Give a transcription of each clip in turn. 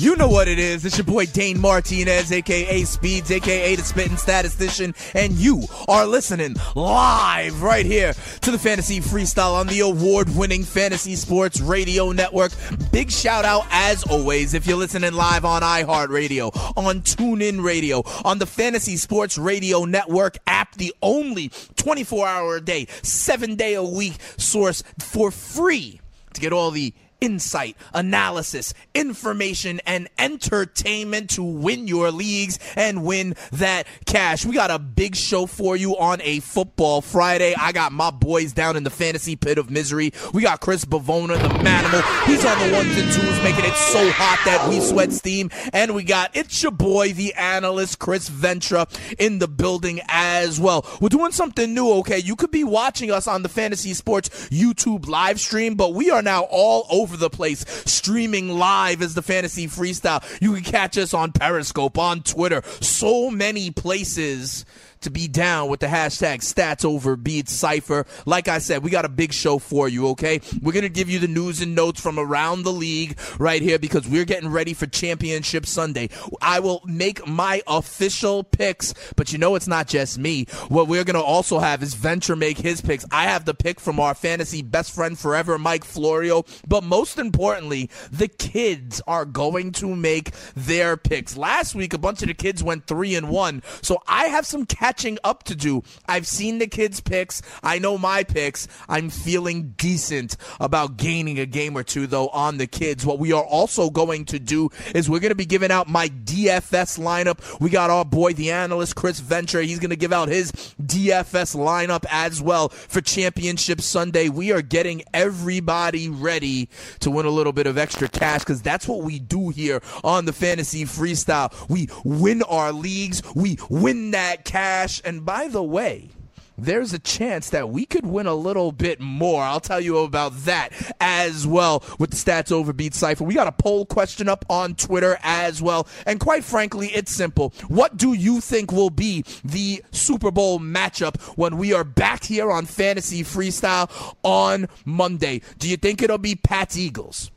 You know what it is. It's your boy Dane Martinez, aka Speeds, aka the Spitting Statistician, and you are listening live right here to the Fantasy Freestyle on the award-winning Fantasy Sports Radio Network. Big shout out as always if you're listening live on iHeartRadio, on TuneIn Radio, on the Fantasy Sports Radio Network app, the only 24-hour a day, seven day a week source for free to get all the insight, analysis, information, and entertainment to win your leagues and win that cash. We got a big show for you on a football Friday. I got my boys down in the fantasy pit of misery. We got Chris Bavona, the manimal. He's on the ones and twos, making it so hot that we sweat steam. And we got it's your boy, the analyst, Chris Ventra, in the building as well. We're doing something new, okay? You could be watching us on the Fantasy Sports YouTube live stream, but we are now all over the place streaming live as the Fantasy Freestyle. You can catch us on Periscope, on Twitter, so many places to be down with the hashtag stats over beats cipher. Like I said, we got a big show for you, okay? We're going to give you the news and notes from around the league right here because we're getting ready for Championship Sunday. I will make my official picks, but you know it's not just me. What we're going to also have is Venture make his picks. I have the pick from our fantasy best friend forever, Mike Florio. But most importantly, the kids are going to make their picks. Last week, a bunch of the kids went three and one. So I have some catching up to do. I've seen the kids' picks. I know my picks. I'm feeling decent about gaining a game or two, though, on the kids. What we are also going to do is we're going to be giving out my DFS lineup. We got our boy, the analyst, Chris Venture. He's going to give out his DFS lineup as well for Championship Sunday. We are getting everybody ready to win a little bit of extra cash because that's what we do here on the Fantasy Freestyle. We win our leagues, we win that cash. And by the way, there's a chance that we could win a little bit more. I'll tell you about that as well with the Stats Over Beat Cypher. We got a poll question up on Twitter as well. And quite frankly, it's simple. What do you think will be the Super Bowl matchup when we are back here on Fantasy Freestyle on Monday? Do you think it'll be Pat's Eagles,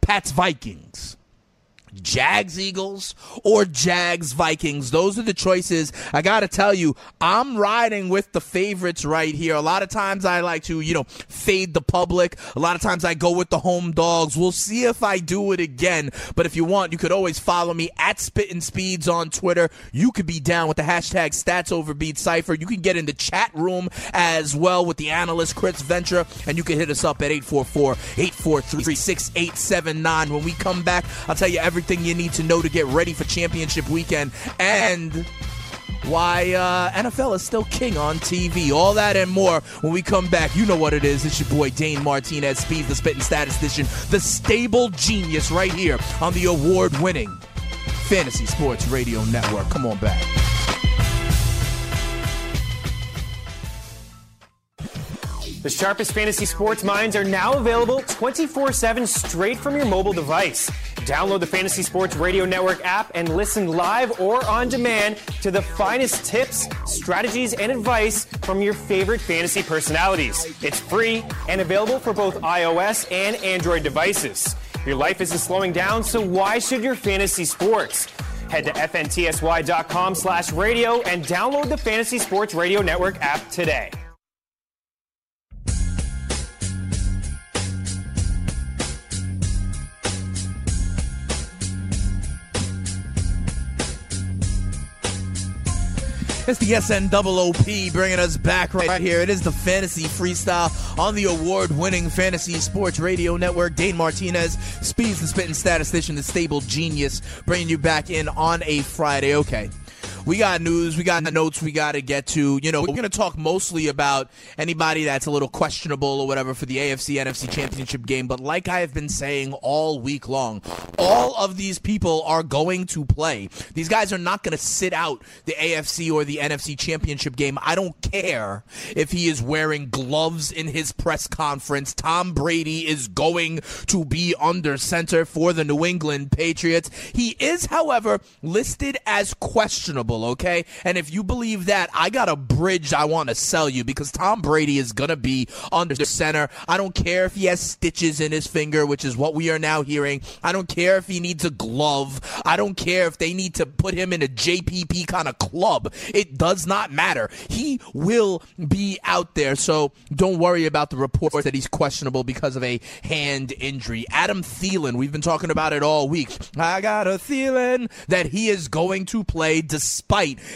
Pat's Vikings? Jags Eagles or Jags Vikings. Those are the choices. I got to tell you, I'm riding with the favorites right here. A lot of times I like to, you know, fade the public. A lot of times I go with the home dogs. We'll see if I do it again. But if you want, you could always follow me at Spittin' Speeds on Twitter. You could be down with the hashtag Stats Over Beat Cipher. You can get in the chat room as well with the analyst Chris Venture, and you can hit us up at 844-843-6879. When we come back, I'll tell you everything you need to know to get ready for championship weekend and why uh, NFL is still king on TV. All that and more when we come back. You know what it is. It's your boy Dane Martinez, Speed the Spitting Statistician, the stable genius right here on the award winning Fantasy Sports Radio Network. Come on back. The sharpest fantasy sports minds are now available 24 7 straight from your mobile device. Download the Fantasy Sports Radio Network app and listen live or on demand to the finest tips, strategies, and advice from your favorite fantasy personalities. It's free and available for both iOS and Android devices. Your life isn't slowing down, so why should your fantasy sports? Head to fntsy.com slash radio and download the Fantasy Sports Radio Network app today. It's the SNOOP bringing us back right here. It is the Fantasy Freestyle on the award-winning Fantasy Sports Radio Network. Dane Martinez, Speeds the Spitting Statistician, the Stable Genius, bringing you back in on a Friday. Okay. We got news, we got the notes we got to get to. You know, we're going to talk mostly about anybody that's a little questionable or whatever for the AFC NFC Championship game. But like I have been saying all week long, all of these people are going to play. These guys are not going to sit out the AFC or the NFC Championship game. I don't care if he is wearing gloves in his press conference. Tom Brady is going to be under center for the New England Patriots. He is, however, listed as questionable, okay? And if you believe that, I got a bridge I want to sell you because Tom Brady is going to be under center. I don't care if he has stitches in his finger, which is what we are now hearing. I don't care if he needs a glove. I don't care if they need to put him in a JPP kind of club. It does not matter. He will be out there. So don't worry about the report that he's questionable because of a hand injury. Adam Thielen, we've been talking about it all week. I got a feeling that he is going to play despite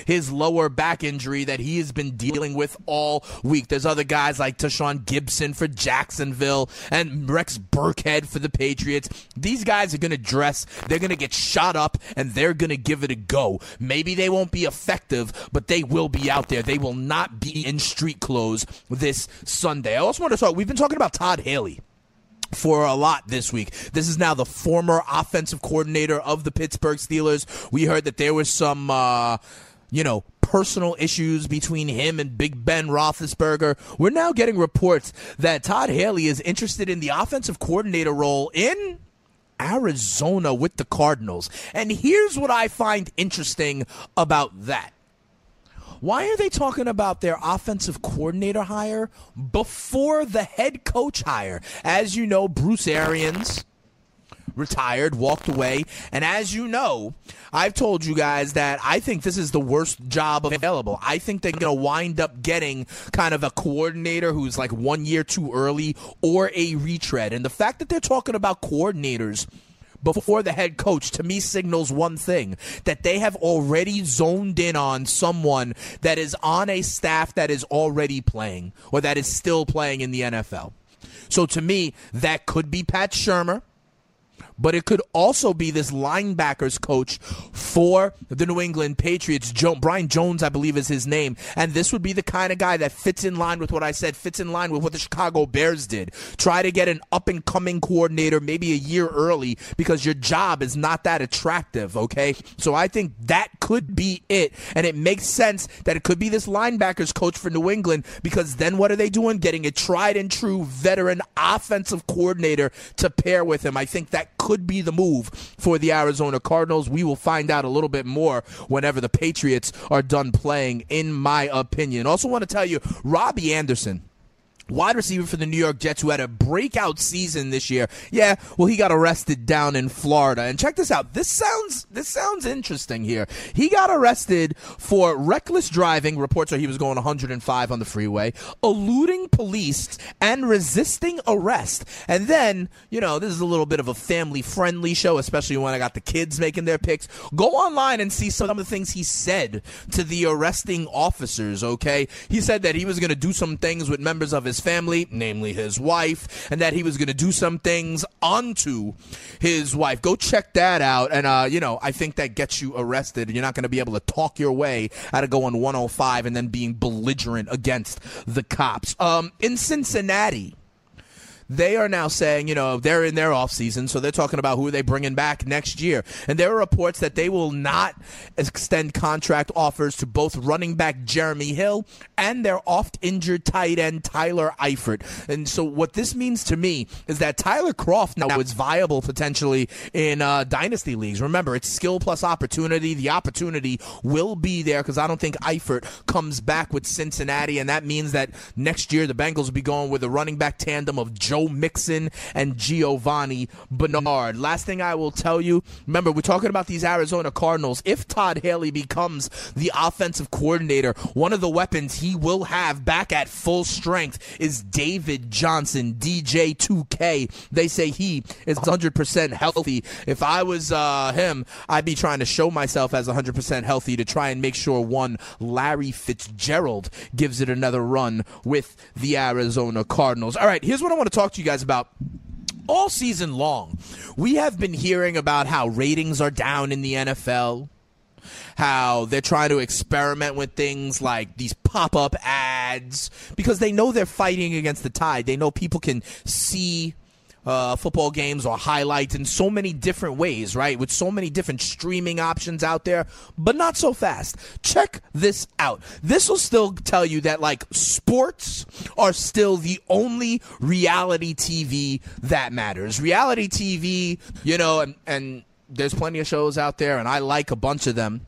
his lower back injury that he has been dealing with all week. There's other guys like Tashaun Gipson for Jacksonville and Rex Burkhead for the Patriots. These guys are going to dress, they're going to get shot up, and they're going to give it a go. Maybe they won't be effective, but they will be out there. They will not be in street clothes this Sunday. I also want to talk, we've been talking about Todd Haley for a lot this week. This is now the former offensive coordinator of the Pittsburgh Steelers. We heard that there was some, uh, you know, personal issues between him and Big Ben Roethlisberger. We're now getting reports that Todd Haley is interested in the offensive coordinator role in Arizona with the Cardinals. And here's what I find interesting about that. Why are they talking about their offensive coordinator hire before the head coach hire? As you know, Bruce Arians retired, walked away. And as you know, I've told you guys that I think this is the worst job available. I think they're going to wind up getting kind of a coordinator who's like one year too early or a retread. And the fact that they're talking about coordinators before the head coach to me signals one thing that they have already zoned in on someone that is on a staff that is already playing or that is still playing in the NFL. So to me, that could be Pat Shurmur but it could also be this linebackers coach for the New England Patriots. Jo- Brian Jones, I believe, is his name. And this would be the kind of guy that fits in line with what I said, fits in line with what the Chicago Bears did. Try to get an up and coming coordinator maybe a year early because your job is not that attractive, okay? So I think that could be it. And it makes sense that it could be this linebackers coach for New England because then what are they doing? Getting a tried and true veteran offensive coordinator to pair with him. I think that could be the move for the Arizona Cardinals. We will find out a little bit more whenever the Patriots are done playing, in my opinion. Also, want to tell you, Robbie Anderson wide receiver for the New York Jets who had a breakout season this year. Yeah, well he got arrested down in Florida. And check this out. This sounds this sounds interesting here. He got arrested for reckless driving, reports are he was going 105 on the freeway, eluding police and resisting arrest. And then, you know, this is a little bit of a family friendly show, especially when I got the kids making their picks. Go online and see some of the things he said to the arresting officers, okay? He said that he was going to do some things with members of his his family, namely his wife, and that he was going to do some things onto his wife. Go check that out. And, uh, you know, I think that gets you arrested. You're not going to be able to talk your way out of going 105 and then being belligerent against the cops. Um, in Cincinnati, they are now saying, you know, they're in their offseason, so they're talking about who are they bringing back next year. And there are reports that they will not extend contract offers to both running back Jeremy Hill and their oft injured tight end Tyler Eifert. And so what this means to me is that Tyler Kroft now is viable potentially in uh, dynasty leagues. Remember, it's skill plus opportunity. The opportunity will be there because I don't think Eifert comes back with Cincinnati, and that means that next year the Bengals will be going with a running back tandem of Joe Joe Mixon and Giovani Bernard. Last thing I will tell you remember, we're talking about these Arizona Cardinals. If Todd Haley becomes the offensive coordinator, one of the weapons he will have back at full strength is David Johnson, DJ2K. They say he is 100% healthy. If I was uh, him, I'd be trying to show myself as 100% healthy to try and make sure one Larry Fitzgerald gives it another run with the Arizona Cardinals. All right, here's what I want to talk talk to you guys about all season long. We have been hearing about how ratings are down in the NFL. how they're trying to experiment with things like these pop up ads because they know they're fighting against the tide. They know people can see uh, football games or highlights in so many different ways, right? With so many different streaming options out there, but not so fast. Check this out. This will still tell you that, like, sports are still the only reality TV that matters. Reality TV, you know, and, and there's plenty of shows out there, and I like a bunch of them.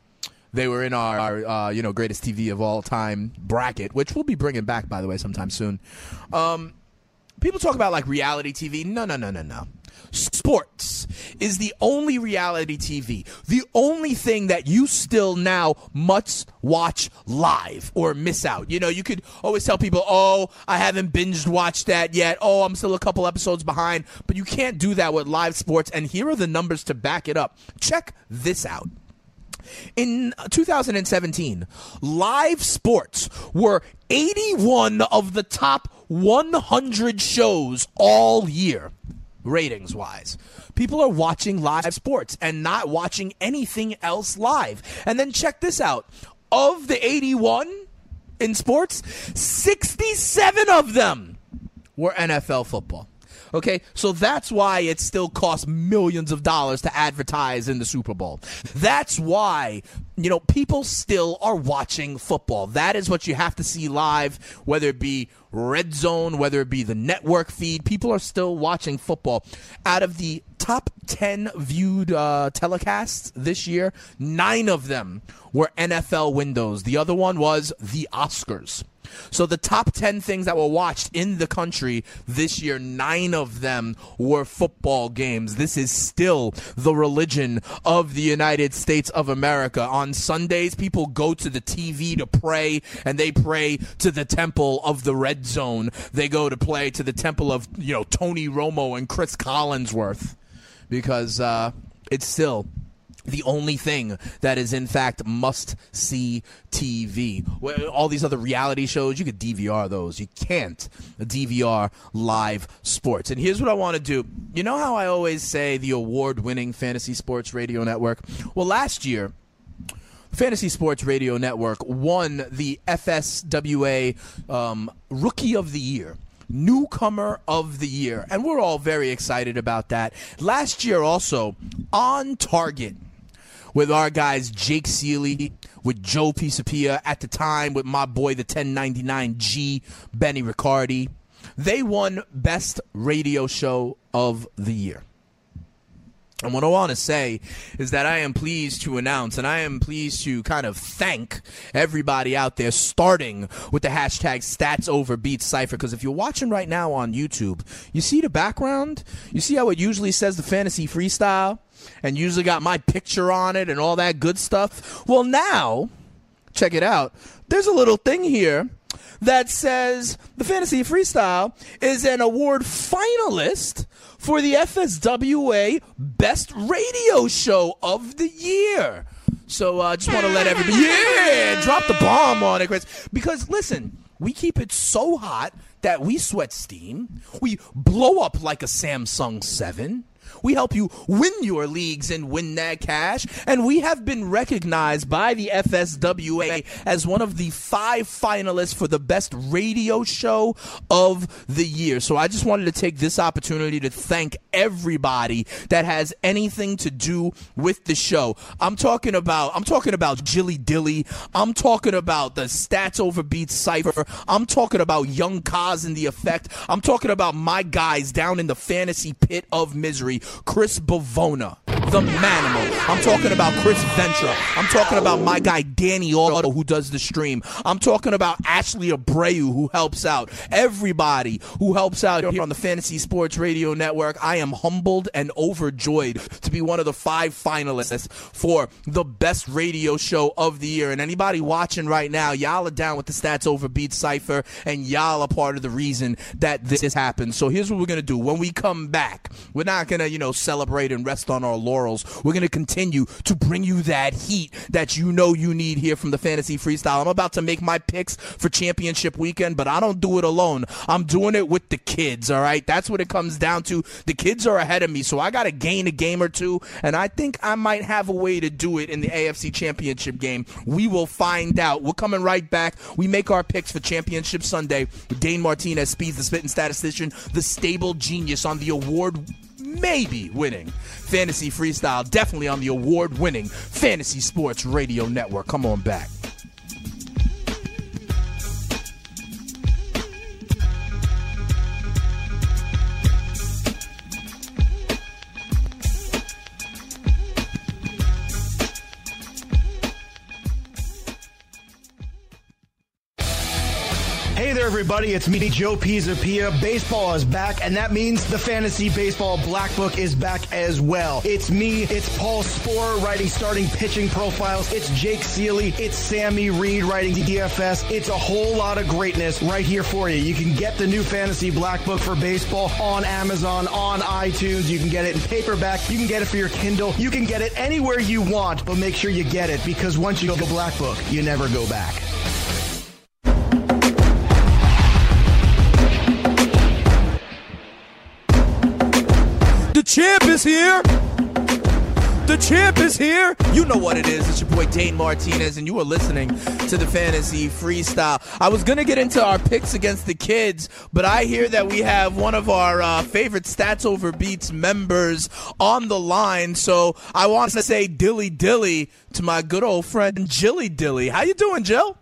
They were in our, our uh, you know, greatest TV of all time bracket, which we'll be bringing back, by the way, sometime soon. Um, people talk about like reality TV. No, no, no, no, no. Sports is the only reality TV, the only thing that you still now must watch live or miss out. You know, you could always tell people, oh, I haven't binged watched that yet. Oh, I'm still a couple episodes behind. But you can't do that with live sports. And here are the numbers to back it up. Check this out. In uh, 2017, live sports were 81 of the top 100 shows all year, ratings wise. People are watching live sports and not watching anything else live. And then check this out of the 81 in sports, 67 of them were NFL football. Okay, so that's why it still costs millions of dollars to advertise in the Super Bowl. That's why, you know, people still are watching football. That is what you have to see live, whether it be red zone, whether it be the network feed. People are still watching football. Out of the top 10 viewed uh, telecasts this year, nine of them were NFL windows. The other one was the Oscars. So the top 10 things that were watched in the country this year, nine of them were football games. This is still the religion of the United States of America. On Sundays, people go to the TV to pray and they pray to the temple of the red zone. They go to play to the temple of, you know, Tony Romo and Chris Collinsworth because uh, it's still the only thing that is in fact must see TV. All these other reality shows, you could DVR those. You can't DVR live sports. And here's what I want to do. You know how I always say the award winning Fantasy Sports Radio Network? Well, last year, Fantasy Sports Radio Network won the FSWA um, Rookie of the Year newcomer of the year. And we're all very excited about that. Last year, also, on target with our guys Jake Ciely, with Joe Pisapia, at the time with my boy the 1099G, Benny Riccardi. They won Best Radio Show of the Year. And what I want to say is that I am pleased to announce and I am pleased to kind of thank everybody out there, starting with the hashtag stats over beats cipher. Because if you're watching right now on YouTube, you see the background? You see how it usually says the fantasy freestyle? And usually got my picture on it and all that good stuff? Well, now, check it out. There's a little thing here that says the fantasy freestyle is an award finalist for the FSWA Best Radio Show of the Year. So I uh, just want to let everybody, yeah, drop the bomb on it, Chris. Because listen, we keep it so hot that we sweat steam. We blow up like a Samsung 7. We help you win your leagues and win that cash. And we have been recognized by the FSWA as one of the five finalists for the best radio show of the year. So I just wanted to take this opportunity to thank everybody that has anything to do with the show. I'm talking about I'm talking about Jilly Dilly. I'm talking about the stats over beats cipher. I'm talking about Young Cause and the effect. I'm talking about my guys down in the fantasy pit of misery. Chris Bavona, the Manimal. I'm talking about Chris Ventura. I'm talking about my guy Danny Otto who does the stream. I'm talking about Ashley Abreu who helps out. Everybody who helps out here on the Fantasy Sports Radio Network. I am humbled and overjoyed to be one of the five finalists for the best radio show of the year. And anybody watching right now, y'all are down with the stats over beat cipher, and y'all are part of the reason that this has happened. So here's what we're gonna do. When we come back, we're not gonna, you know, celebrate and rest on our laurels Charles. We're going to continue to bring you that heat that you know you need here from the Fantasy Freestyle. I'm about to make my picks for championship weekend, but I don't do it alone. I'm doing it with the kids, all right? That's what it comes down to. The kids are ahead of me, so I got to gain a game or two, and I think I might have a way to do it in the AFC Championship game. We will find out. We're coming right back. We make our picks for Championship Sunday with Dane Martinez, Speeds, the spitting statistician, the stable genius on the award maybe winning Fantasy Freestyle, definitely on the award winning Fantasy Sports Radio Network. Come on back. Hey there, everybody. It's me, Joe Pisapia. Baseball is back, and that means the Fantasy Baseball Black Book is back as well. It's me, it's Paul Sporer writing starting pitching profiles. It's Jake Ciely. It's Sammy Reed writing DFS. It's a whole lot of greatness right here for you. You can get the new Fantasy Black Book for baseball on Amazon, on iTunes. You can get it in paperback. You can get it for your Kindle. You can get it anywhere you want, but make sure you get it because once you go to the Black Book, you never go back. Champ is here. The champ is here. You know what it is. It's your boy Dane Martinez, and you are listening to the Fantasy Freestyle. I was going to get into our picks against the kids, but I hear that we have one of our uh, favorite Stats Over Beats members on the line. So I want to say dilly dilly to my good old friend Jilly Dilly. How you doing, Jill?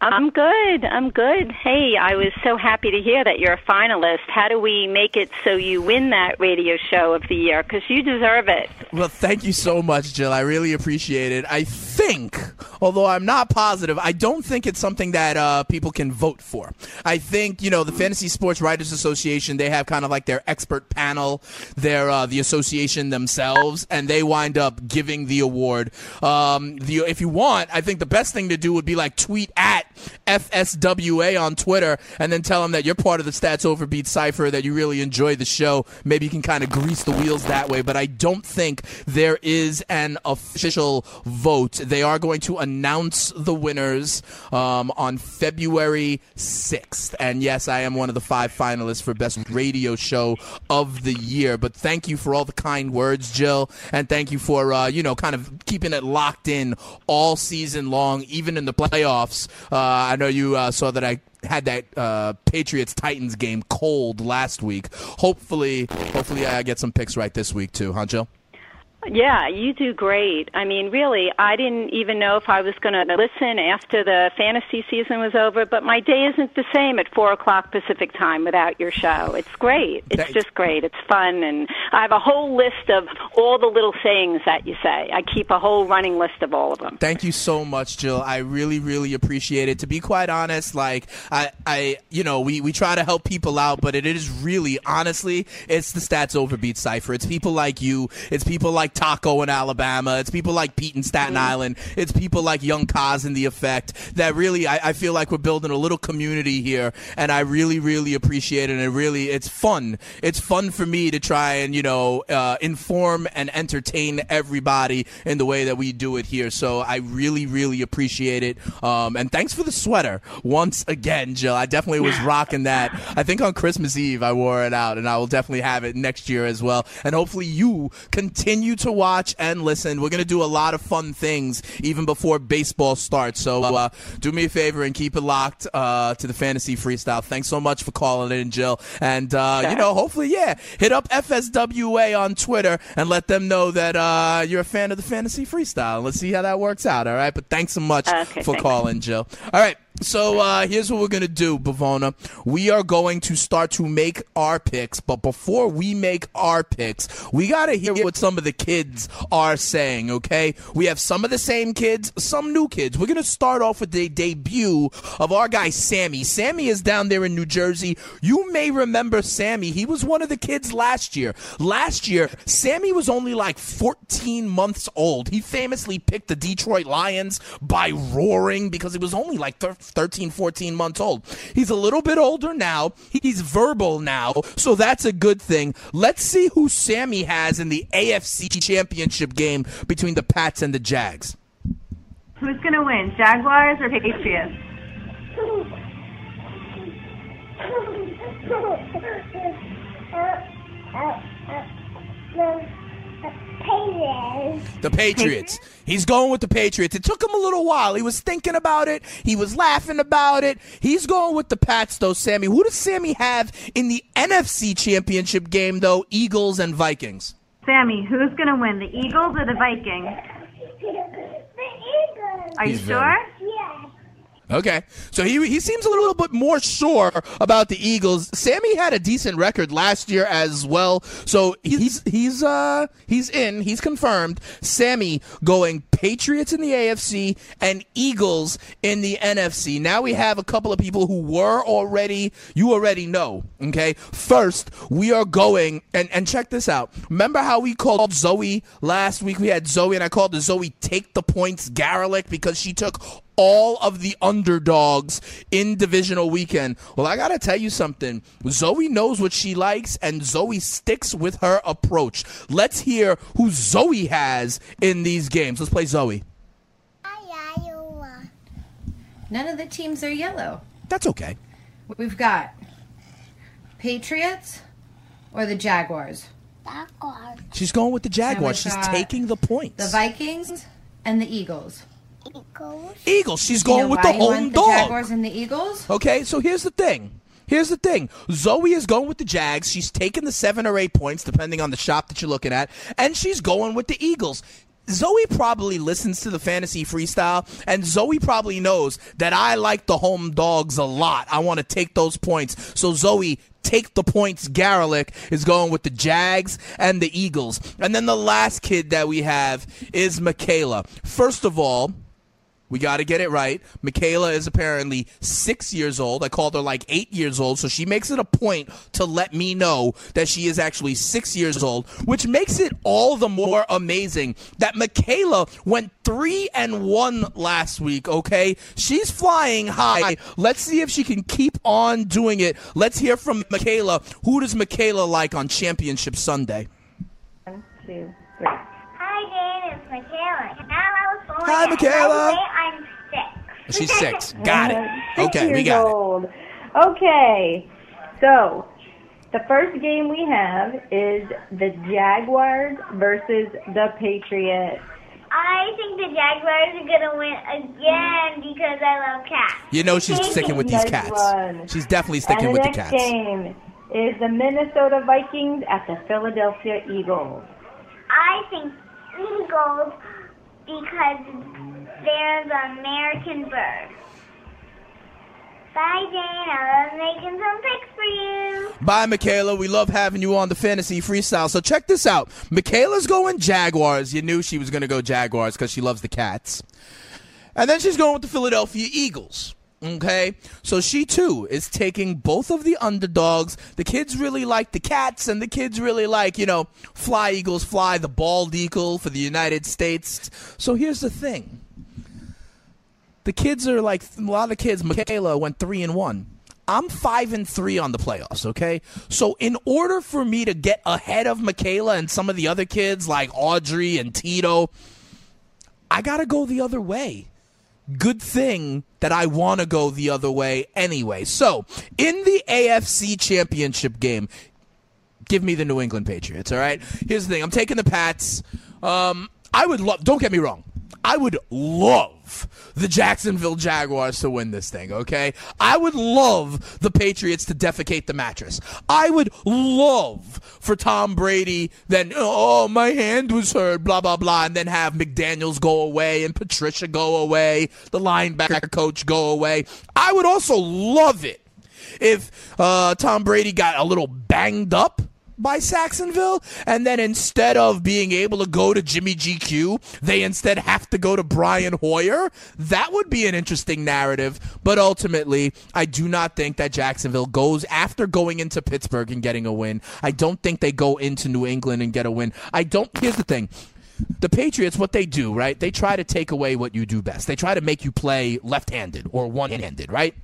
I'm good. I'm good. Hey, I was so happy to hear that you're a finalist. How do we make it so you win that radio show of the year? Because you deserve it. Well, thank you so much, Jill. I really appreciate it. I think, although I'm not positive, I don't think it's something that uh, people can vote for. I think, you know, the Fantasy Sports Writers Association, they have kind of like their expert panel, their uh, the association themselves, and they wind up giving the award. Um, the if you want, I think the best thing to do would be like tweet at FSWA on Twitter and then tell them that you're part of the Stats Overbeat Cipher, that you really enjoy the show. Maybe you can kind of grease the wheels that way, but I don't think there is an official vote. They are going to announce the winners um, on February 6th. And yes, I am one of the five finalists for Best Radio Show of the Year. But thank you for all the kind words, Jill, and thank you for, uh, you know, kind of keeping it locked in all season long, even in the playoffs. Uh, I know you uh, saw that I had that uh, Patriots Titans game cold last week. Hopefully, hopefully I get some picks right this week too, huh, Jill? Yeah, you do great. I mean, really, I didn't even know if I was going to listen after the fantasy season was over, but my day isn't the same at 4 o'clock Pacific time without your show. It's great. It's Thank- just great. It's fun. And I have a whole list of all the little sayings that you say. I keep a whole running list of all of them. Thank you so much, Jill. I really, really appreciate it. To be quite honest, like I, I, you know, we, we try to help people out, but it is really, honestly, it's the stats overbeat cipher. It's people like you. It's people like Taco in Alabama. It's people like Pete in Staten Island. It's people like Young Kaz in the Effect that really, I, I feel like we're building a little community here, and I really, really appreciate it. And it really, it's fun. It's fun for me to try and you know uh, inform and entertain everybody in the way that we do it here. So I really, really appreciate it. Um, and thanks for the sweater once again, Jill. I definitely was rocking that. I think on Christmas Eve I wore it out, and I will definitely have it next year as well. And hopefully you continue to watch and listen. We're gonna do a lot of fun things even before baseball starts. So uh, do me a favor and keep it locked uh, to the fantasy freestyle. Thanks so much for calling in, Jill. And uh, you know, hopefully, yeah, hit up FSWA on Twitter and let them know that uh, you're a fan of the fantasy freestyle. Let's see how that works out. All right, but thanks so much Okay, for thanks. calling, Jill. All right. So uh, here's what we're gonna do, Bavona. We are going to start to make our picks, but before we make our picks, we gotta hear what some of the kids are saying. Okay, we have some of the same kids, some new kids. We're gonna start off with the debut of our guy Sammy. Sammy is down there in New Jersey. You may remember Sammy. He was one of the kids last year. Last year, Sammy was only like 14 months old. He famously picked the Detroit Lions by roaring because he was only like thir- 13, 14 months old. He's a little bit older now. He's verbal now, so that's a good thing. Let's see who Sammy has in the AFC Championship game between the Pats and the Jags. Who's going to win, Jaguars or Patriots? The Patriots. He's going with the Patriots. It took him a little while. He was thinking about it. He was laughing about it. He's going with the Pats, though, Sammy. Who does Sammy have in the NFC Championship game, though? Eagles and Vikings. Sammy, who's going to win, the Eagles or the Vikings? The Eagles. Are you He's sure? very- Okay, so he he seems a little bit more sure about the Eagles. Sammy had a decent record last year as well, so he's he's uh he's in, he's confirmed. Sammy going Patriots in the AFC and Eagles in the NFC. Now we have a couple of people who were already you already know. Okay, first we are going and and check this out. Remember how we called Zoe last week? We had Zoe and I called the Zoe take the points Garlic because she took all of the underdogs in divisional weekend. Well, I got to tell you something. Zoe knows what she likes and Zoe sticks with her approach. Let's hear who Zoe has in these games. Let's play Zoe. Iowa. None of the teams are yellow. That's okay. We've got Patriots or the Jaguars. Jaguars. She's going with the Jaguars. She's taking the points. The Vikings and the Eagles. Eagles. Eagles. She's Do you going know with why the you home want the dog. Jaguars and the Eagles. Okay, so here's the thing. Here's the thing. Zoe is going with the Jags. She's taking the seven or eight points, depending on the shop that you're looking at, and she's going with the Eagles. Zoe probably listens to the fantasy freestyle, and Zoe probably knows that I like the home dogs a lot. I want to take those points. So Zoe, take the points. Garlic is going with the Jags and the Eagles. And then the last kid that we have is Michaela. First of all, we got to get it right. Michaela is apparently six years old. I called her like eight years old, so she makes it a point to let me know that she is actually six years old, which makes it all the more amazing that Michaela went three and one last week. Okay, she's flying high. Let's see if she can keep on doing it. Let's hear from Michaela. Who does Michaela like on Championship Sunday? One, two, three. Hi, Jane. It's Michaela. Now I was born Hi, at Michaela. I'm six. Oh, she's six. Got it. Six Okay, we years got it. Okay, so the first game we have is the Jaguars versus the Patriots. I think the Jaguars are gonna win again because I love cats. You know she's sticking with these cats. one. She's definitely sticking and with the the next cats. game is the Minnesota Vikings at the Philadelphia Eagles. I think eagles because they're the American bird. Bye, Jane. I love making some pics for you. Bye, Michaela. We love having you on the fantasy freestyle. So check this out. Michaela's going Jaguars. You knew she was going to go Jaguars because she loves the cats. And then she's going with the Philadelphia Eagles. Okay, so she too is taking both of the underdogs. The kids really like the cats, and the kids really like, you know, fly eagles fly, the bald eagle for the United States. So here's the thing the kids are like a lot of kids. Michaela went three and one. I'm five and three on the playoffs. Okay, so in order for me to get ahead of Michaela and some of the other kids like Audrey and Tito, I gotta go the other way. Good thing that I want to go the other way anyway. So in the AFC Championship game, give me the New England Patriots. All right. Here's the thing. I'm taking the Pats. Um, I would love. Don't get me wrong. I would love the Jacksonville Jaguars to win this thing, okay? I would love the Patriots to defecate the mattress. I would love for Tom Brady then, oh, my hand was hurt, blah, blah, blah, and then have McDaniels go away and Patricia go away, the linebacker coach go away. I would also love it if uh, Tom Brady got a little banged up by Sacksonville, and then instead of being able to go to Jimmy GQ, they instead have to go to Brian Hoyer. That would be an interesting narrative, but ultimately, I do not think that Jacksonville goes after going into Pittsburgh and getting a win. I don't think they go into New England and get a win. I don't. Here's the thing. the Patriots, what they do, right? They try to take away what you do best. They try to make you play left handed or one handed, right?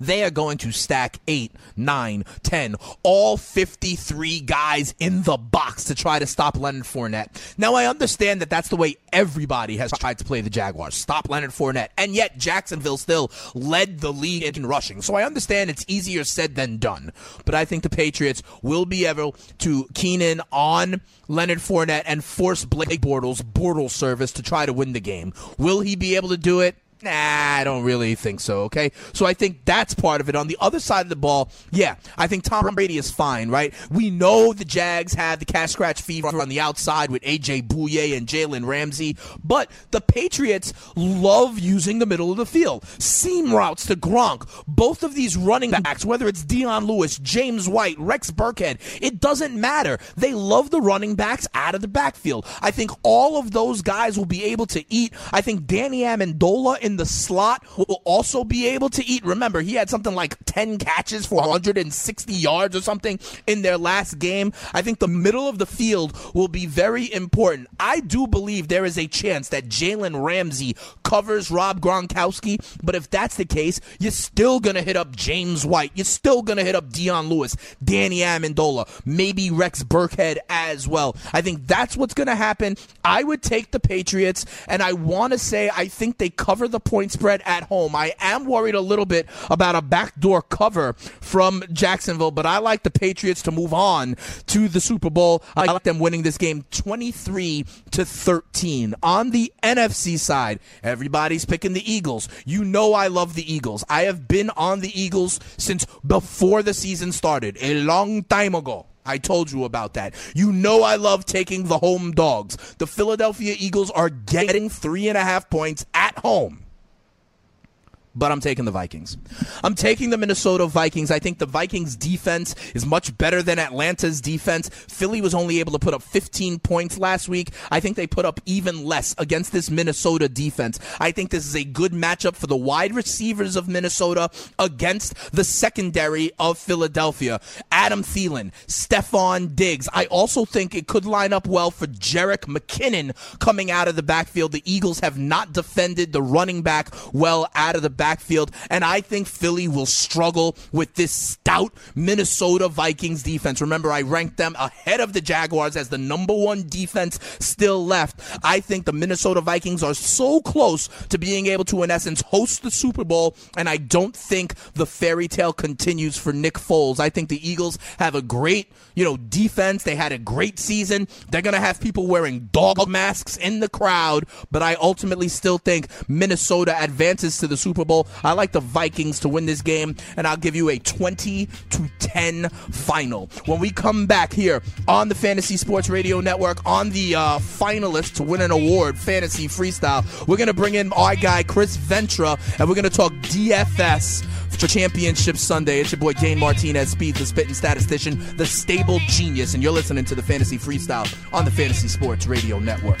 They are going to stack 8, 9, 10, all 53 guys in the box to try to stop Leonard Fournette. Now, I understand that that's the way everybody has tried to play the Jaguars. Stop Leonard Fournette. And yet, Jacksonville still led the league in rushing. So I understand it's easier said than done. But I think the Patriots will be able to keen in on Leonard Fournette and force Blake Bortles, Bortles service to try to win the game. Will he be able to do it? Nah, I don't really think so, okay? So I think that's part of it. On the other side of the ball, yeah, I think Tom Brady is fine, right? We know the Jags have the cat scratch fever on the outside with AJ Bouye and Jalen Ramsey, but the Patriots love using the middle of the field. Seam routes to Gronk. Both of these running backs, whether it's Dion Lewis, James White, Rex Burkhead, it doesn't matter. They love the running backs out of the backfield. I think all of those guys will be able to eat. I think Danny Amendola in the slot will also be able to eat. Remember, he had something like 10 catches for 160 yards or something in their last game. I think the middle of the field will be very important. I do believe there is a chance that Jalen Ramsey covers Rob Gronkowski, but if that's the case, you're still going to hit up James White. You're still going to hit up Dion Lewis, Danny Amendola, maybe Rex Burkhead as well. I think that's what's going to happen. I would take the Patriots, and I want to say I think they cover the point spread at home. I am worried a little bit about a backdoor cover from Jacksonville, but I like the Patriots to move on to the Super Bowl. I like them winning this game 23 to 13. On the NFC side, everybody's picking the Eagles. You know I love the Eagles. I have been on the Eagles since before the season started, a long time ago. I told you about that. You know I love taking the home dogs. The Philadelphia Eagles are getting three and a half points at home but I'm taking the Vikings. I'm taking the Minnesota Vikings. I think the Vikings defense is much better than Atlanta's defense. Philly was only able to put up 15 points last week. I think they put up even less against this Minnesota defense. I think this is a good matchup for the wide receivers of Minnesota against the secondary of Philadelphia. Adam Thielen, Stefon Diggs. I also think it could line up well for Jerick McKinnon coming out of the backfield. The Eagles have not defended the running back well out of the backfield, and I think Philly will struggle with this stout Minnesota Vikings defense. Remember, I ranked them ahead of the Jaguars as the number one defense still left. I think the Minnesota Vikings are so close to being able to, in essence, host the Super Bowl, and I don't think the fairy tale continues for Nick Foles. I think the Eagles have a great, you know, defense. They had a great season. They're going to have people wearing dog masks in the crowd, but I ultimately still think Minnesota advances to the Super Bowl. I like the Vikings to win this game, and I'll give you a 20 to 10 final. When we come back here on the Fantasy Sports Radio Network, on the uh, finalists to win an award, Fantasy Freestyle, we're going to bring in our guy, Chris Ventra, and we're going to talk DFS for Championship Sunday. It's your boy Dane Martinez, Speed, the spitting statistician, the stable genius, and you're listening to the Fantasy Freestyle on the Fantasy Sports Radio Network.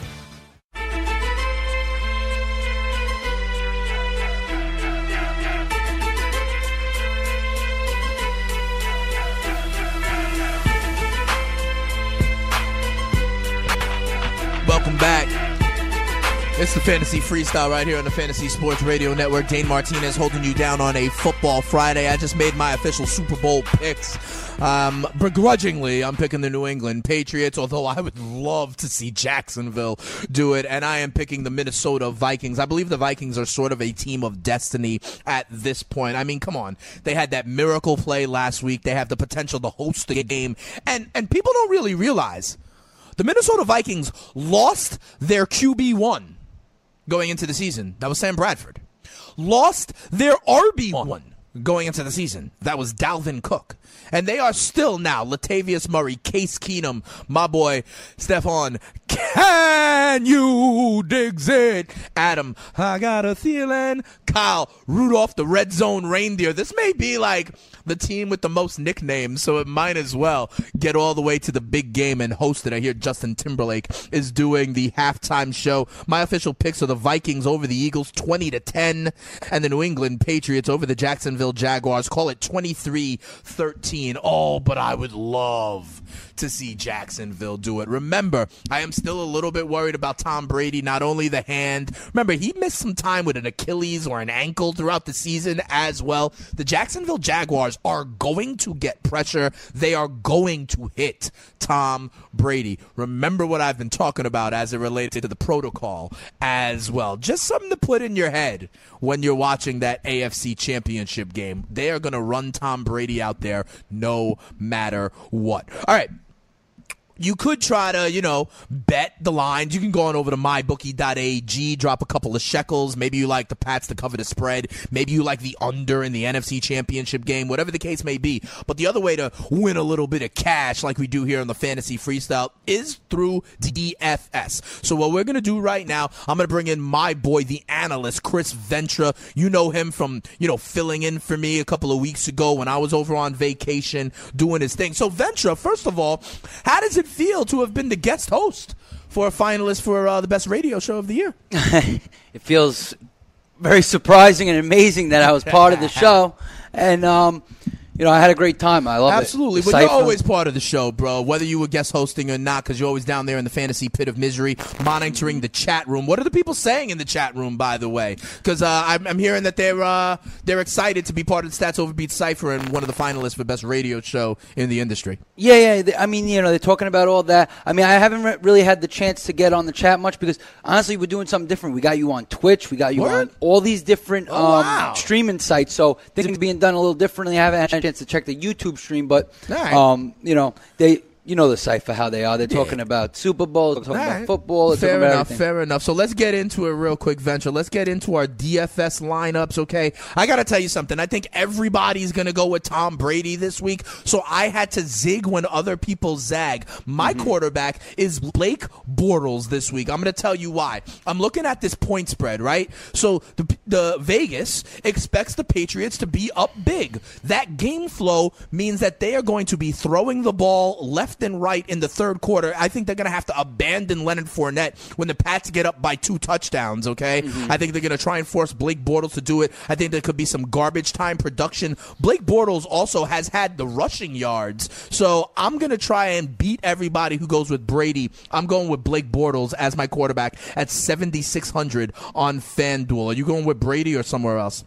Back. It's the Fantasy Freestyle right here on the Fantasy Sports Radio Network. Dane Martinez holding you down on a football Friday. I just made my official Super Bowl picks. Um, begrudgingly, I'm picking the New England Patriots, although I would love to see Jacksonville do it. And I am picking the Minnesota Vikings. I believe the Vikings are sort of a team of destiny at this point. I mean, come on. They had that miracle play last week. They have the potential to host the game. And, and people don't really realize the Minnesota Vikings lost their QB1 going into the season. That was Sam Bradford. Lost their RB1 going into the season. That was Dalvin Cook. And they are still now Latavius Murray, Case Keenum, my boy Stefon. Can you digs it? Adam, I got a feeling. Kyle, Rudolph the Red Zone Reindeer. This may be like the team with the most nicknames, so it might as well get all the way to the big game and host it. I hear Justin Timberlake is doing the halftime show. My official picks are the Vikings over the Eagles 20 to 10 and the New England Patriots over the Jacksonville Jaguars. Call it 23-13. Oh, but I would love to see Jacksonville do it. Remember, I am still a little bit worried about Tom Brady, not only the hand. Remember, he missed some time with an Achilles or an ankle throughout the season as well. The Jacksonville Jaguars are going to get pressure. They are going to hit Tom Brady. Remember what I've been talking about as it related to the protocol as well. Just something to put in your head when you're watching that AFC championship game. They are going to run Tom Brady out there no matter what. All right you could try to, you know, bet the lines. You can go on over to mybookie.ag, drop a couple of shekels. Maybe you like the Pats to cover the spread. Maybe you like the under in the NFC Championship game, whatever the case may be. But the other way to win a little bit of cash, like we do here on the Fantasy Freestyle, is through DFS. So what we're going to do right now, I'm going to bring in my boy, the analyst, Chris Ventura. You know him from, you know, filling in for me a couple of weeks ago when I was over on vacation doing his thing. So Ventura, first of all, how does it feel to have been the guest host for a finalist for uh, the best radio show of the year? it feels very surprising and amazing that I was part of the show, and um, you know I had a great time. I love Absolutely. it. Absolutely, but you're always part of the show, bro. Whether you were guest hosting or not, because you're always down there in the fantasy pit of misery, monitoring the chat room. What are the people saying in the chat room, by the way? Because uh, I'm, I'm, hearing that they're uh, they're excited to be part of the Stats Overbeat Cipher and one of the finalists for best radio show in the industry. Yeah, yeah. I mean, you know, they're talking about all that. I mean, I haven't re- really had the chance to get on the chat much because honestly, we're doing something different. We got you on Twitch. We got you Word? on all these different Oh, um, wow. streaming sites. So things are being done a little differently. I haven't had a chance to check the YouTube stream, but right. um, you know, they. You know the cipher how they are. They're talking about Super Bowl, they're talking All about football, they're Fair talking about enough. everything. Fair enough. So let's get into it real quick, Venture. Let's get into our DFS lineups, okay? I got to tell you something. I think everybody's to go with Tom Brady this week. So I had to zig when other people zag. My Mm-hmm. quarterback is Blake Bortles this week. I'm to tell you why. I'm looking at this point spread, right? So the, the Vegas expects the Patriots to be up big. That game flow means that they are going to be throwing the ball left and right in the third quarter. I think they're going to have to abandon Leonard Fournette when the Pats get up by two touchdowns, okay? I think they're going to try and force Blake Bortles to do it. I think there could be some garbage time production. Blake Bortles also has had the rushing yards. So I'm going to try and beat everybody who goes with Brady. I'm going with Blake Bortles as my quarterback at 7,600 on FanDuel. Are you going with Brady or somewhere else?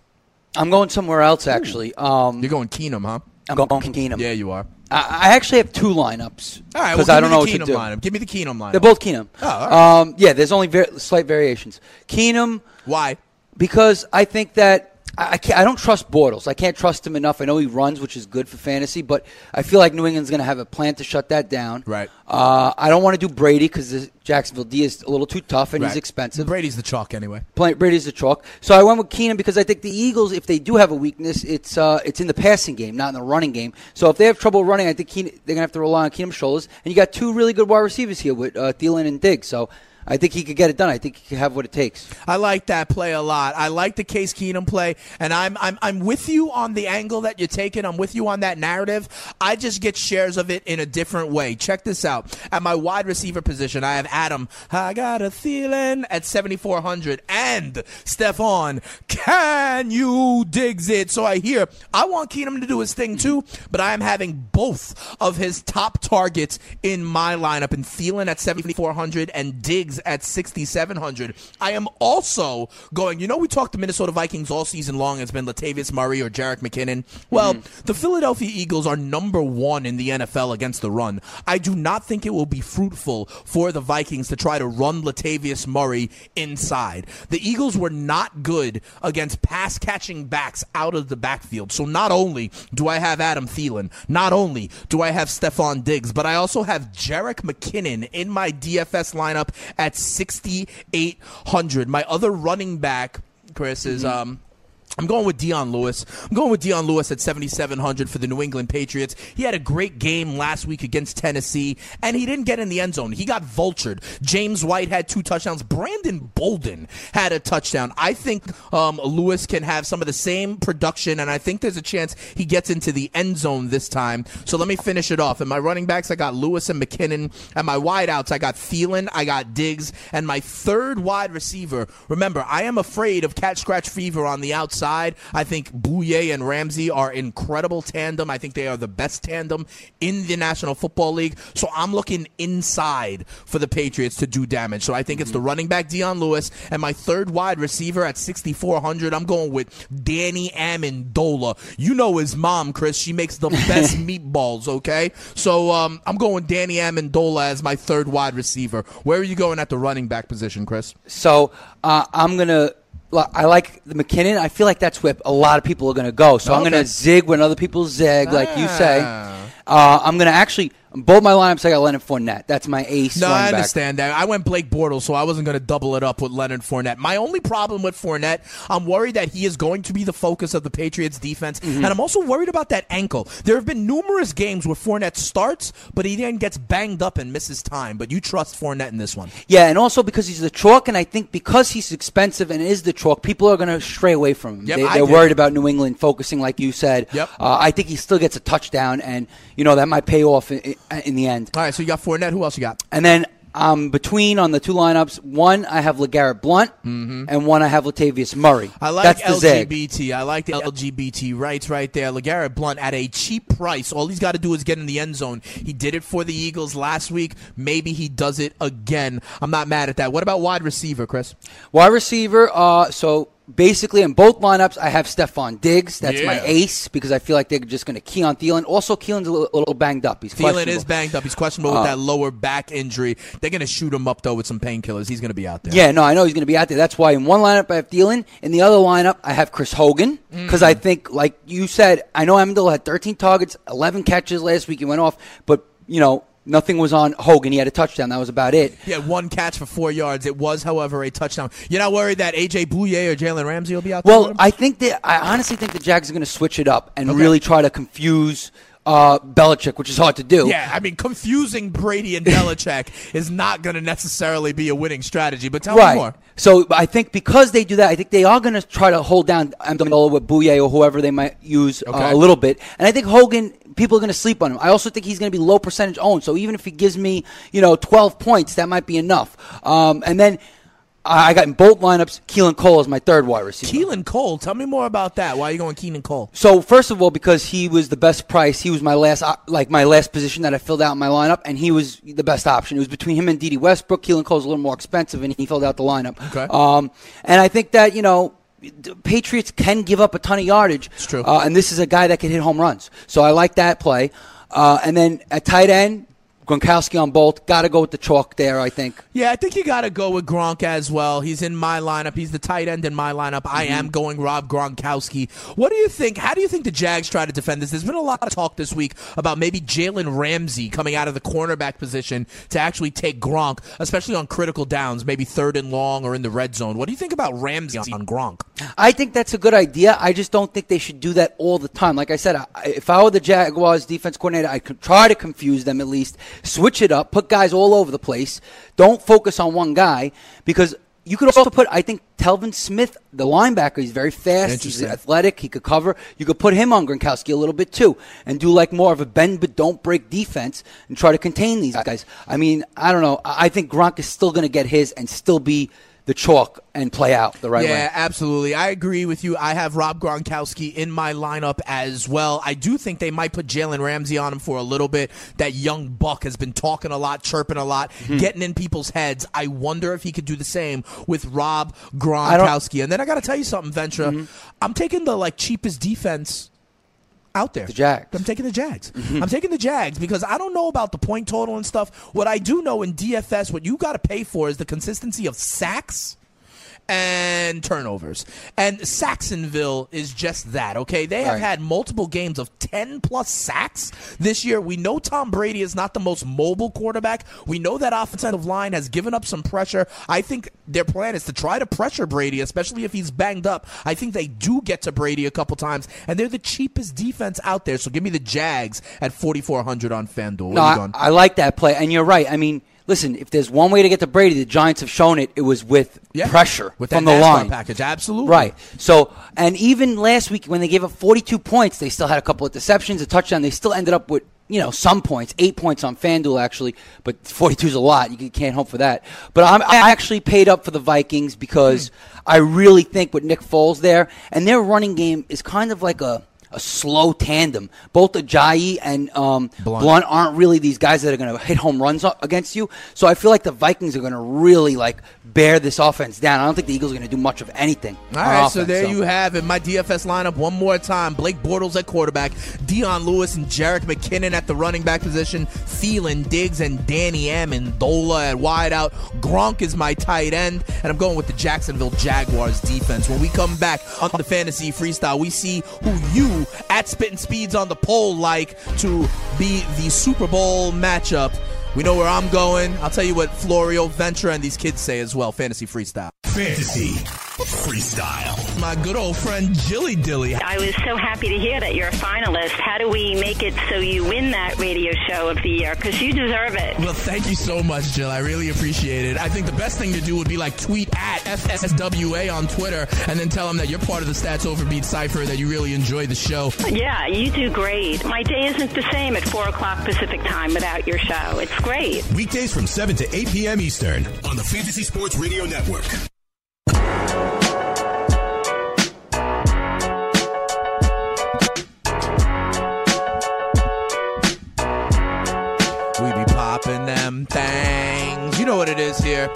I'm going somewhere else actually. Um, You're going Keenum, huh? I'm going Keenum. Yeah, you are. I, I actually have two lineups All right, well, because give I don't know what to do. lineup. Give me the Keenum lineup. They're both Keenum. Oh, all right. um, yeah, there's only ver- slight variations. Keenum. Why? Because I think that I, can't, I don't trust Bortles. I can't trust him enough. I know he runs, which is good for fantasy, but I feel like New England's going to have a plan to shut that down. Right. Uh, I don't want to do Brady because the Jacksonville D is a little too tough and he's expensive. Brady's the chalk anyway. Play, Brady's the chalk. So I went with Keenum because I think the Eagles, if they do have a weakness, it's uh, it's in the passing game, not in the running game. So if they have trouble running, I think Keenum, they're gonna have to rely on Keenum's shoulders. And you got two really good wide receivers here with uh, Thielen and Diggs. So I think he could get it done. I think he could have what it takes. I like that play a lot. I like the Case Keenum play, and I'm I'm I'm with you on the angle that you're taking. I'm with you on that narrative. I just get shares of it in a different way. Check this out. At my wide receiver position, I have Adam. I got a feeling at 7400, and Stefon. Can you digs it? So I hear I want Keenum to do his thing too, but I am having both of his top targets in my lineup, and Thielen at 7400 and Diggs at 6700. I am also going. You know, we talked the Minnesota Vikings all season long. It's been Latavius Murray or Jerick McKinnon. Well, mm-hmm. the Philadelphia Eagles are number one in the NFL against the run. I do not think it will be fruitful for the Vikings to try to run Latavius Murray inside. The Eagles were not good against pass catching backs out of the backfield. So not only do I have Adam Thielen, not only do I have Stefon Diggs, but I also have Jerick McKinnon in my DFS lineup at 6,800. My other running back, Chris, is um I'm going with Dion Lewis. I'm going with Dion Lewis at 7,700 for the New England Patriots. He had a great game last week against Tennessee, and he didn't get in the end zone. He got vultured. James White had two touchdowns. Brandon Bolden had a touchdown. I think um, Lewis can have some of the same production, and I think there's a chance he gets into the end zone this time. So let me finish it off. In my running backs, I got Lewis and McKinnon. At my wideouts, I got Thielen, I got Diggs, and my third wide receiver. Remember, I am afraid of cat scratch fever on the outside. I think Bouye and Ramsey are incredible tandem. I think they are the best tandem in the National Football League. So I'm looking inside for the Patriots to do damage. So I think it's the running back Dion Lewis and my third wide receiver at 6400. I'm going with Danny Amendola. You know his mom, Chris. She makes the best meatballs. Okay, so um, I'm going Danny Amendola as my third wide receiver. Where are you going at the running back position, Chris? So uh, I'm gonna. I like the McKinnon. I feel like that's where a lot of people are going to go. So I'm going to zig when other people zig, like you say. Ah. Uh, I'm going to actually both my lineups. I got Leonard Fournette. That's my ace. No, I running back. understand that. I went Blake Bortles, so I wasn't going to double it up with Leonard Fournette. My only problem with Fournette, I'm worried that he is going to be the focus of the Patriots defense, Mm-hmm. and I'm also worried about that ankle. There have been numerous games where Fournette starts, but he then gets banged up and misses time. But you trust Fournette in this one. Yeah, and also because he's the chalk, and I think because he's expensive and is the chalk, people are going to stray away from him. Yep, they, they're worried about New England focusing, like you said. Yep. Uh, I think he still gets a touchdown, and you know that might pay off in, in, in the end. All right, so you got Fournette. Who else you got? And then um, between on the two lineups, one I have LeGarrette Blunt, and one I have Latavius Murray. Mm-hmm. I like That's the zig. LGBT. I like the LGBT rights right there. LeGarrette Blunt at a cheap price. All he's got to do is get in the end zone. He did it for the Eagles last week. Maybe he does it again. I'm not mad at that. What about wide receiver, Chris? Wide receiver. Uh, so basically, in both lineups, I have Stefon Diggs. That's my ace because I feel like they're just going to key on Thielen. Also, Thielen's a little, a little banged up. He's Thielen is banged up. He's questionable Uh, with that lower back injury. They're going to shoot him up, though, with some painkillers. He's going to be out there. Yeah, no, I know he's going to be out there. That's why in one lineup I have Thielen. In the other lineup, I have Chris Hogan because I think, like you said, I know Amendola had 13 targets, 11 catches last week. He went off, but you know nothing was on Hogan. He had a touchdown. That was about it. He had one catch for four yards. It was, however, a touchdown. You're not worried that A.J. Bouye or Jalen Ramsey will be out there? Well? I think that I honestly think the Jags are going to switch it up and Okay. really try to confuse uh, Belichick, which is hard to do. Yeah, I mean, confusing Brady and Belichick is not going to necessarily be a winning strategy. But tell right. me more. So I think because they do that, I think they are going to try to hold down Amendola with Bouye or whoever they might use uh, a little bit. And I think Hogan, people are going to sleep on him. I also think he's going to be low percentage owned. So even if he gives me, you know, 12 points, that might be enough. Um, and then I got in both lineups, Keelan Cole is my third wide receiver. Keelan Cole, tell me more about that. Why are you going Keelan Cole? So first of all, because he was the best price, he was my last like my last position that I filled out in my lineup, and he was the best option. It was between him and Dede Westbrook. Keelan Cole's a little more expensive, and he filled out the lineup. Okay. Um, and I think that you know. the Patriots can give up a ton of yardage. It's true. Uh, and this is a guy that can hit home runs. So I like that play. Uh, and then at tight end, Gronkowski on both. Got to go with the chalk there, I think. Yeah, I think you got to go with Gronk as well. He's in my lineup. He's the tight end in my lineup. I Mm-hmm. am going Rob Gronkowski. What do you think? How do you think the Jags try to defend this? There's been a lot of talk this week about maybe Jalen Ramsey coming out of the cornerback position to actually take Gronk, especially on critical downs, maybe third and long or in the red zone. What do you think about Ramsey on Gronk? I think that's a good idea. I just don't think they should do that all the time. Like I said, I, if I were the Jaguars defense coordinator, I could try to confuse them at least, switch it up, put guys all over the place. Don't focus on one guy because you could also put, I think, Telvin Smith, the linebacker, he's very fast, he's athletic, he could cover. You could put him on Gronkowski a little bit too and do like more of a bend but don't break defense and try to contain these guys. I mean, I don't know. I think Gronk is still going to get his and still be the chalk and play out the right way. yeah, absolutely. I agree with you. I have Rob Gronkowski in my lineup as well. I do think they might put Jalen Ramsey on him for a little bit. That young buck has been talking a lot, chirping a lot, Mm-hmm. getting in people's heads. I wonder if he could do the same with Rob Gronkowski. And then I got to tell you something, Ventura. I'm taking the like cheapest defense out there. The Jags. I'm taking the Jags. Mm-hmm. I'm taking the Jags because I don't know about the point total and stuff. What I do know in DFS, what you got to pay for is the consistency of sacks and turnovers. And Sacksonville is just that, okay? They have Right. had multiple games of 10 plus sacks this year. We know Tom Brady is not the most mobile quarterback. We know that offensive line has given up some pressure. I think their plan is to try to pressure Brady, especially if he's banged up. I think they do get to Brady a couple times, and they're the cheapest defense out there. So give me the Jags at 4,400 on FanDuel. What No, I. I like that play, and you're right. I mean, listen, if there's one way to get to Brady, the Giants have shown it. It was with Yeah, pressure with from that the NASCAR line. package. Absolutely. Right. So, and even last week when they gave up 42 points, they still had a couple of deceptions, a touchdown. They still ended up with you know some points, eight points on FanDuel actually, but 42 is a lot. You can't hope for that. But I'm, I actually paid up for the Vikings because hmm. I really think with Nick Foles there and their running game is kind of like a. A slow tandem. Both Ajayi and um, Blunt. Blunt. aren't really these guys that are going to hit home runs against you. So I feel like the Vikings are going to really like bear this offense down. I don't think the Eagles are going to do much of anything. All right, so offense, there you have it. My DFS lineup one more time. Blake Bortles at quarterback, Dion Lewis and Jerick McKinnon at the running back position, Thielen, Diggs, and Danny Amendola at wideout. Gronk is my tight end, and I'm going with the Jacksonville Jaguars defense. When we come back on the fantasy freestyle, we see who you at Spitting Speeds on the poll like to be the Super Bowl matchup. We know where I'm going. I'll tell you what Florio Ventura and these kids say as well. Fantasy freestyle. Fantasy freestyle. My good old friend Jilly Dilly. I was so happy to hear that you're a finalist. How do we make it so you win that radio show of the year? Because you deserve it. Well, thank you so much, Jill. I really appreciate it. I think the best thing to do would be like tweet at FSWA on Twitter and then tell them that you're part of the Stats Overbeat Cypher, that you really enjoy the show. Yeah, you do great. My day isn't the same at 4 o'clock Pacific time without your show. It's great. Weekdays from 7 to 8 p.m. Eastern on the Fantasy Sports Radio Network. Them things. You know what it is here.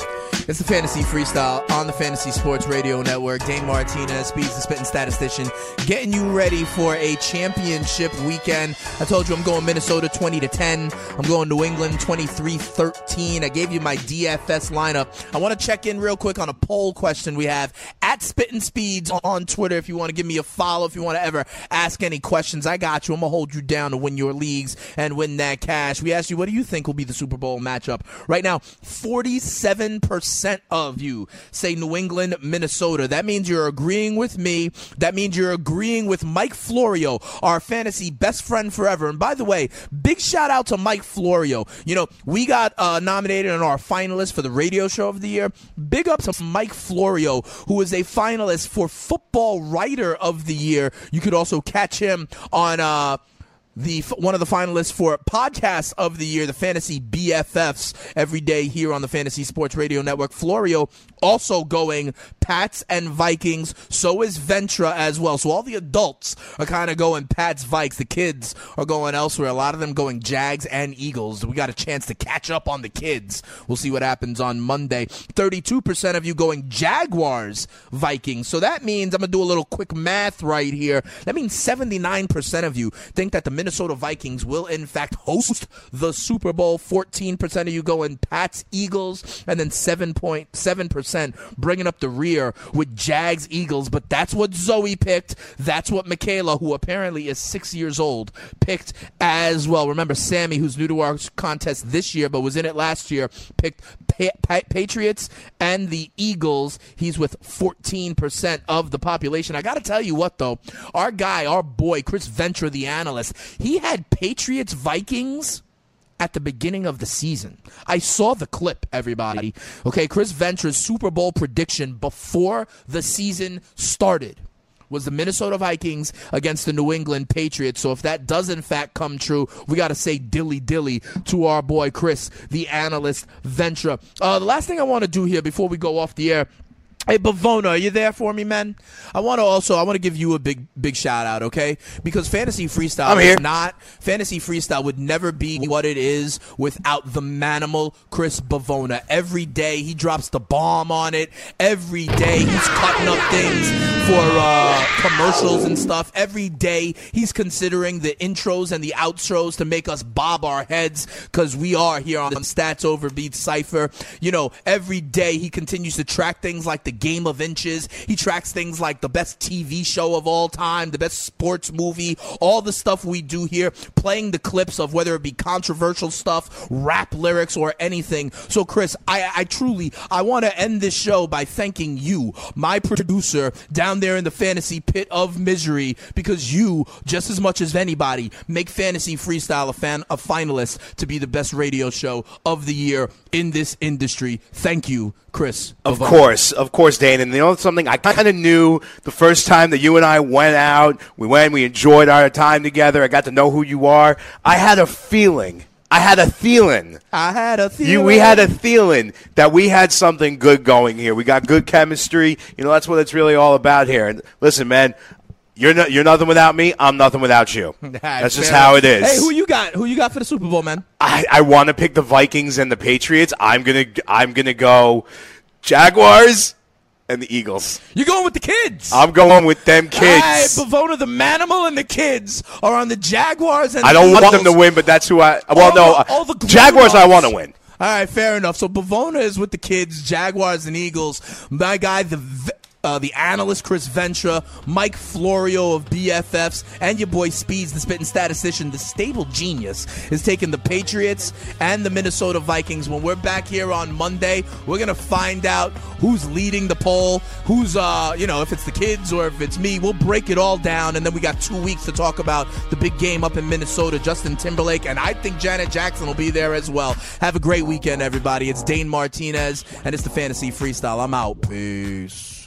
It's the Fantasy Freestyle on the Fantasy Sports Radio Network. Dane Martinez, Speeds the Spitting Statistician, getting you ready for a championship weekend. I told you I'm going Minnesota 20 to 10. I'm going New England 23-13. I gave you my DFS lineup. I want to check in real quick on a poll question we have at Spitting Speeds on Twitter. If you want to give me a follow, if you want to ever ask any questions, I got you. I'm gonna hold you down to win your leagues and win that cash. We asked you, what do you think will be the Super Bowl matchup? Right now, 47% of you say New England, Minnesota. That means you're agreeing with me. That means you're agreeing with Mike Florio, our fantasy best friend forever. And by the way, big shout out to Mike Florio. You know, we got uh, nominated and our finalist for the radio show of the year. Big up to Mike Florio, who is a finalist for Football Writer of the Year. You could also catch him on. Uh, the one of the finalists for podcast of the year, the Fantasy BFFs, every day here on the Fantasy Sports Radio Network. Florio also going Pats and Vikings. So is Ventura as well. So all the adults are kind of going Pats, Vikes. The kids are going elsewhere. A lot of them going Jags and Eagles. We got a chance to catch up on the kids. We'll see what happens on Monday. Thirty-two percent of you going Jaguars, Vikings. So that means I'm gonna do a little quick math right here. That means seventy-nine percent of you think that the Minnesota Vikings will in fact host the Super Bowl. 14% of you going Pats, Eagles, and then 7.7% bringing up the rear with Jags, Eagles. But that's what Zoe picked. That's what Michaela, who apparently is six years old, picked as well. Remember, Sammy, who's new to our contest this year but was in it last year, picked pa- pa- Patriots and the Eagles. He's with 14% of the population. I got to tell you what, though, our guy, our boy, Chris Ventura, the analyst, he had Patriots Vikings at the beginning of the season. I saw the clip, everybody. Okay, Chris Ventura's Super Bowl prediction before the season started was the Minnesota Vikings against the New England Patriots. So if that does in fact come true, we got to say dilly dilly to our boy Chris, the analyst Ventura. Uh, the last thing I want to do here before we go off the air. Hey Bavona, are you there for me, man? I want to also I want to give you a big big shout out, okay? Because fantasy freestyle I'm is not fantasy freestyle would never be what it is without the manimal Chris Bavona. Every day he drops the bomb on it. Every day he's cutting up things for uh, commercials and stuff. Every day he's considering the intros and the outros to make us bob our heads because we are here on the Stats Over Beat Cipher. You know, every day he continues to track things like the game of inches. He tracks things like the best TV show of all time, the best sports movie, all the stuff we do here, playing the clips of whether it be controversial stuff, rap lyrics, or anything. So, Chris, I, I truly I want to end this show by thanking you, my producer, down there in the fantasy pit of misery, because you, just as much as anybody, make fantasy freestyle a fan a finalist to be the best radio show of the year in this industry. Thank you, Chris. Of Bavone. course, of course, Dane. And you know something? I kind of knew the first time that you and I went out. We went, we enjoyed our time together. I got to know who you are. I had a feeling. I had a feeling. I had a feeling. You, we had a feeling that we had something good going here. We got good chemistry. You know, that's what it's really all about here. And listen, man, you're no, you're nothing without me. I'm nothing without you. That's just how it is. Hey, who you got? Who you got for the Super Bowl, man? I, I want to pick the Vikings and the Patriots. I'm gonna I'm gonna go Jaguars and the Eagles. You're going with the kids. I'm going with them kids. All right, Bavona, the Manimal, and the kids are on the Jaguars. And I don't the want them to win, but that's who I. Well, All no, the- all the uh, Jaguars. I want to win. All right, fair enough. So Bavona is with the kids, Jaguars and Eagles. My guy, the uh, the analyst Chris Ventura, Mike Florio of BFFs, and your boy Speeds, the spitting statistician, the stable genius, is taking the Patriots and the Minnesota Vikings. When we're back here on Monday, we're gonna find out who's leading the poll, who's uh, you know, if it's the kids or if it's me. We'll break it all down, and then we got two weeks to talk about the big game up in Minnesota. Justin Timberlake, and I think Janet Jackson will be there as well. Have a great weekend, everybody. It's Dane Martinez, and it's the Fantasy Freestyle. I'm out. Peace.